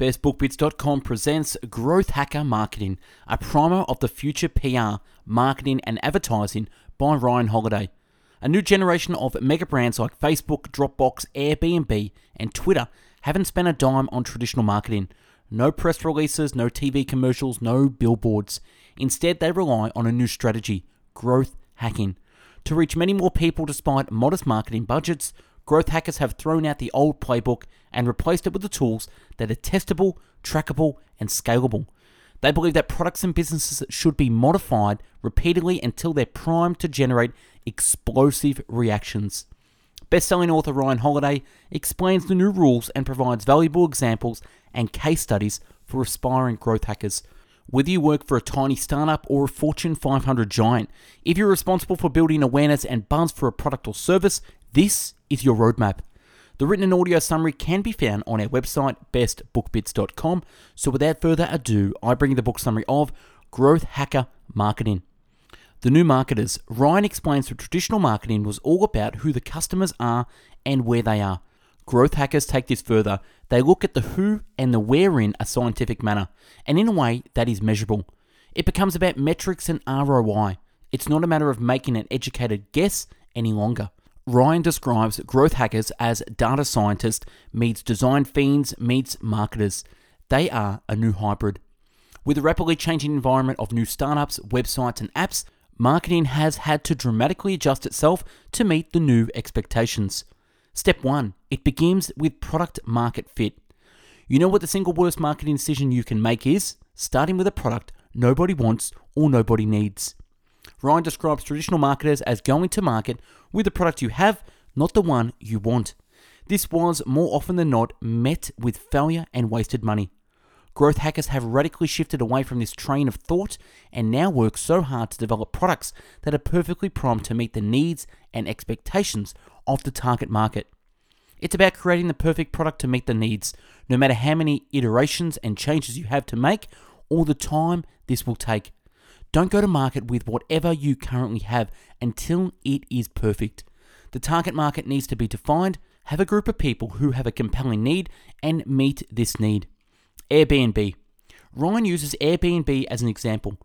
BestBookBits.com presents Growth Hacker Marketing, a primer of the future PR, marketing, and advertising by Ryan Holiday. A new generation of mega brands like Facebook, Dropbox, Airbnb, and Twitter haven't spent a dime on traditional marketing. No press releases, no TV commercials, no billboards. Instead, they rely on a new strategy growth hacking. To reach many more people despite modest marketing budgets, growth hackers have thrown out the old playbook and replaced it with the tools that are testable, trackable, and scalable. They believe that products and businesses should be modified repeatedly until they're primed to generate explosive reactions. Best-selling author Ryan Holiday explains the new rules and provides valuable examples and case studies for aspiring growth hackers. Whether you work for a tiny startup or a Fortune 500 giant, if you're responsible for building awareness and buzz for a product or service, this is your roadmap. The written and audio summary can be found on our website, bestbookbits.com. So without further ado, I bring the book summary of Growth Hacker Marketing. The New Marketers. Ryan explains that traditional marketing was all about who the customers are and where they are. Growth hackers take this further. They look at the who and the where in a scientific manner, and in a way that is measurable. It becomes about metrics and ROI. It's not a matter of making an educated guess any longer. Ryan describes growth hackers as data scientists meets design fiends meets marketers. They are a new hybrid. With the rapidly changing environment of new startups, websites, and apps, marketing has had to dramatically adjust itself to meet the new expectations. Step 1 It begins with product market fit. You know what the single worst marketing decision you can make is? Starting with a product nobody wants or nobody needs. Ryan describes traditional marketers as going to market with the product you have, not the one you want. This was, more often than not, met with failure and wasted money. Growth hackers have radically shifted away from this train of thought and now work so hard to develop products that are perfectly primed to meet the needs and expectations of the target market. It's about creating the perfect product to meet the needs, no matter how many iterations and changes you have to make or the time this will take. Don't go to market with whatever you currently have until it is perfect. The target market needs to be defined, have a group of people who have a compelling need, and meet this need. Airbnb. Ryan uses Airbnb as an example.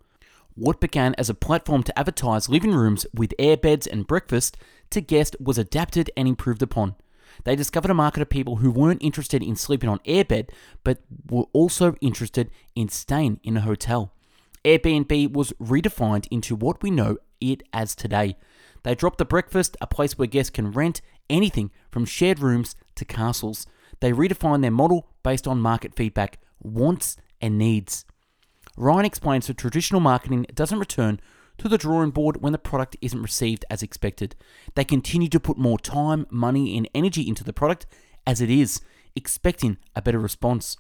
What began as a platform to advertise living rooms with airbeds and breakfast to guests was adapted and improved upon. They discovered a market of people who weren't interested in sleeping on airbed, but were also interested in staying in a hotel. Airbnb was redefined into what we know it as today. They dropped the breakfast, a place where guests can rent anything from shared rooms to castles. They redefined their model based on market feedback, wants, and needs. Ryan explains that traditional marketing doesn't return to the drawing board when the product isn't received as expected. They continue to put more time, money, and energy into the product as it is, expecting a better response.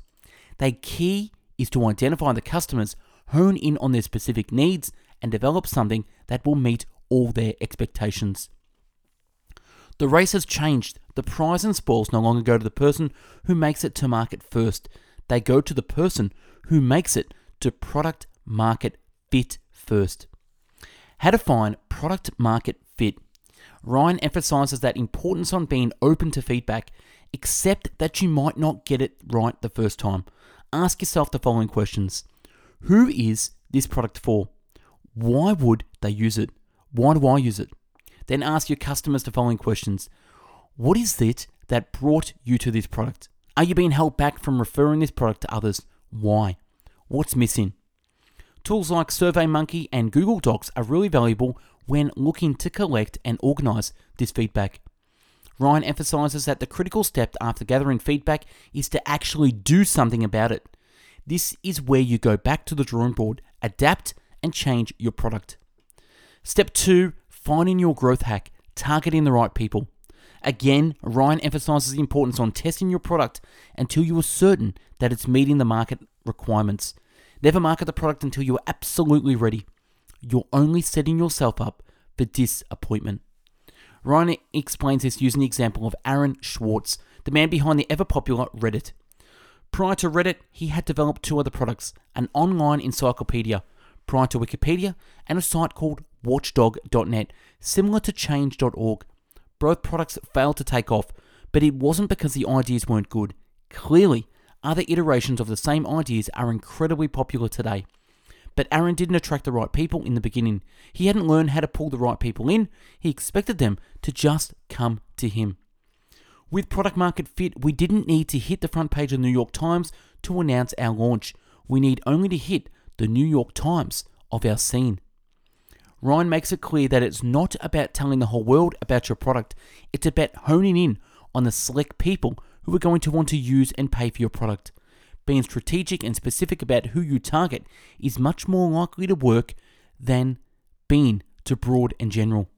The key is to identify the customers hone in on their specific needs, and develop something that will meet all their expectations. The race has changed. The prize and spoils no longer go to the person who makes it to market first. They go to the person who makes it to product market fit first. How to find product market fit. Ryan emphasizes that importance on being open to feedback, except that you might not get it right the first time. Ask yourself the following questions who is this product for? Why would they use it? Why do I use it? Then ask your customers the following questions What is it that brought you to this product? Are you being held back from referring this product to others? Why? What's missing? Tools like SurveyMonkey and Google Docs are really valuable when looking to collect and organize this feedback. Ryan emphasizes that the critical step after gathering feedback is to actually do something about it. This is where you go back to the drawing board, adapt, and change your product. Step two, finding your growth hack, targeting the right people. Again, Ryan emphasizes the importance on testing your product until you are certain that it's meeting the market requirements. Never market the product until you are absolutely ready. You're only setting yourself up for disappointment. Ryan explains this using the example of Aaron Swartz, the man behind the ever popular Reddit. Prior to Reddit, he had developed two other products an online encyclopedia, prior to Wikipedia, and a site called watchdog.net, similar to change.org. Both products failed to take off, but it wasn't because the ideas weren't good. Clearly, other iterations of the same ideas are incredibly popular today. But Aaron didn't attract the right people in the beginning. He hadn't learned how to pull the right people in, he expected them to just come to him. With product market fit, we didn't need to hit the front page of the New York Times to announce our launch. We need only to hit the New York Times of our scene. Ryan makes it clear that it's not about telling the whole world about your product, it's about honing in on the select people who are going to want to use and pay for your product. Being strategic and specific about who you target is much more likely to work than being too broad and general.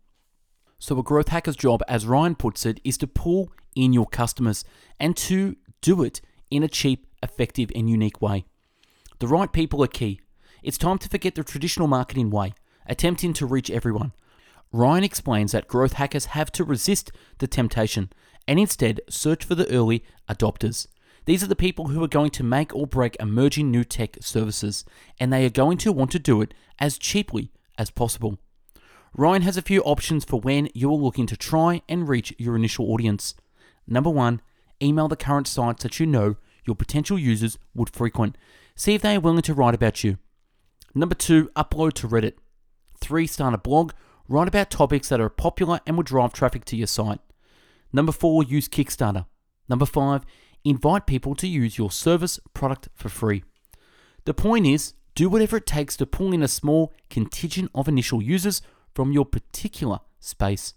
So, a growth hacker's job, as Ryan puts it, is to pull in your customers and to do it in a cheap, effective, and unique way. The right people are key. It's time to forget the traditional marketing way, attempting to reach everyone. Ryan explains that growth hackers have to resist the temptation and instead search for the early adopters. These are the people who are going to make or break emerging new tech services, and they are going to want to do it as cheaply as possible. Ryan has a few options for when you are looking to try and reach your initial audience. Number one, email the current sites that you know your potential users would frequent. See if they are willing to write about you. Number two, upload to Reddit. Three, start a blog. Write about topics that are popular and will drive traffic to your site. Number four, use Kickstarter. Number five, invite people to use your service product for free. The point is, do whatever it takes to pull in a small contingent of initial users from your particular space.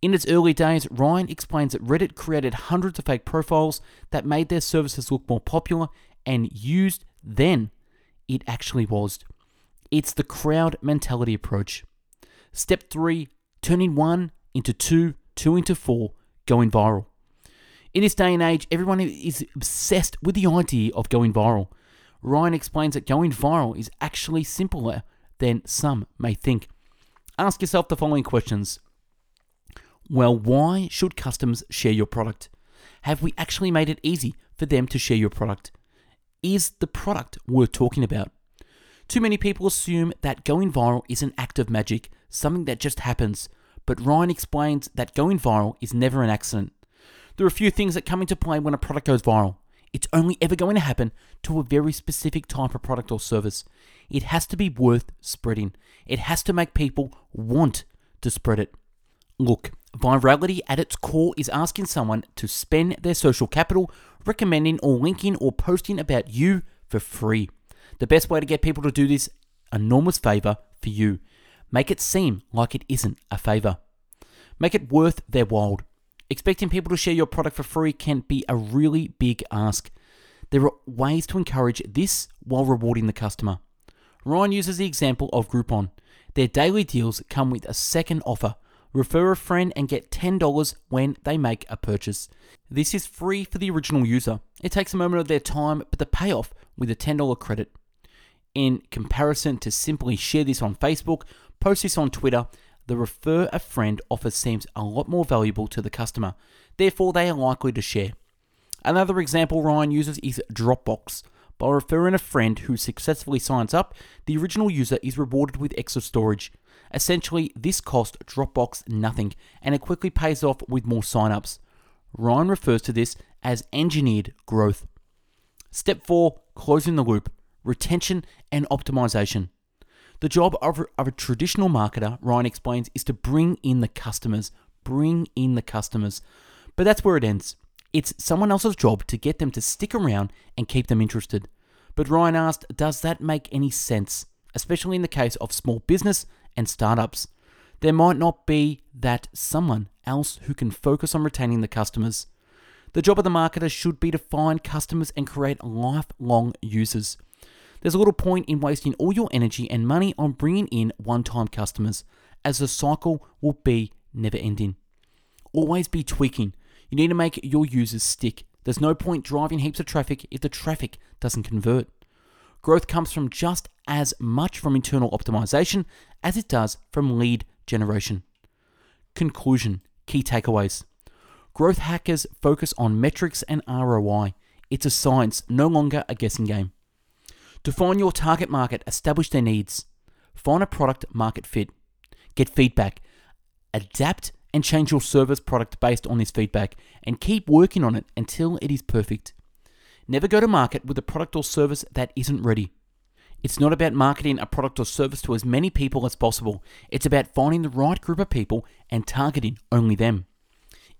In its early days, Ryan explains that Reddit created hundreds of fake profiles that made their services look more popular and used than it actually was. It's the crowd mentality approach. Step three turning one into two, two into four, going viral. In this day and age, everyone is obsessed with the idea of going viral. Ryan explains that going viral is actually simpler than some may think. Ask yourself the following questions Well, why should customers share your product? Have we actually made it easy for them to share your product? Is the product worth talking about? Too many people assume that going viral is an act of magic, something that just happens, but Ryan explains that going viral is never an accident. There are a few things that come into play when a product goes viral. It's only ever going to happen to a very specific type of product or service. It has to be worth spreading. It has to make people want to spread it. Look, virality at its core is asking someone to spend their social capital recommending or linking or posting about you for free. The best way to get people to do this enormous favor for you. Make it seem like it isn't a favor. Make it worth their while. Expecting people to share your product for free can be a really big ask. There are ways to encourage this while rewarding the customer. Ryan uses the example of Groupon. Their daily deals come with a second offer. Refer a friend and get $10 when they make a purchase. This is free for the original user. It takes a moment of their time, but the payoff with a $10 credit. In comparison to simply share this on Facebook, post this on Twitter, the refer a friend offer seems a lot more valuable to the customer. Therefore, they are likely to share. Another example Ryan uses is Dropbox. By referring a friend who successfully signs up, the original user is rewarded with extra storage. Essentially, this cost Dropbox nothing, and it quickly pays off with more signups. Ryan refers to this as engineered growth. Step 4 Closing the loop, retention, and optimization. The job of, of a traditional marketer, Ryan explains, is to bring in the customers. Bring in the customers. But that's where it ends. It's someone else's job to get them to stick around and keep them interested. But Ryan asked, does that make any sense? Especially in the case of small business and startups. There might not be that someone else who can focus on retaining the customers. The job of the marketer should be to find customers and create lifelong users. There's a little point in wasting all your energy and money on bringing in one time customers, as the cycle will be never ending. Always be tweaking. You need to make your users stick. There's no point driving heaps of traffic if the traffic doesn't convert. Growth comes from just as much from internal optimization as it does from lead generation. Conclusion Key takeaways Growth hackers focus on metrics and ROI. It's a science, no longer a guessing game. Define your target market, establish their needs, find a product market fit, get feedback, adapt and change your service product based on this feedback, and keep working on it until it is perfect. Never go to market with a product or service that isn't ready. It's not about marketing a product or service to as many people as possible. It's about finding the right group of people and targeting only them.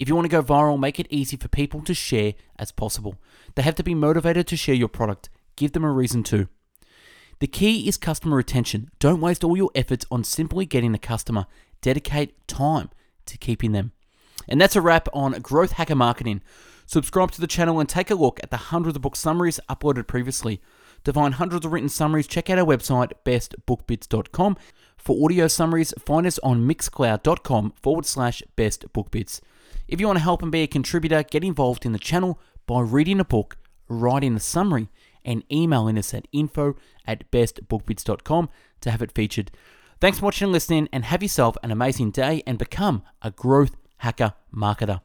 If you want to go viral, make it easy for people to share as possible. They have to be motivated to share your product. Give them a reason to. The key is customer retention. Don't waste all your efforts on simply getting the customer. Dedicate time to keeping them. And that's a wrap on Growth Hacker Marketing. Subscribe to the channel and take a look at the hundreds of book summaries uploaded previously. To find hundreds of written summaries, check out our website, bestbookbits.com. For audio summaries, find us on mixcloud.com forward slash bestbookbits. If you want to help and be a contributor, get involved in the channel by reading a book, writing a summary, and emailing us at info at bestbookbits.com to have it featured. Thanks for watching and listening, and have yourself an amazing day and become a growth hacker marketer.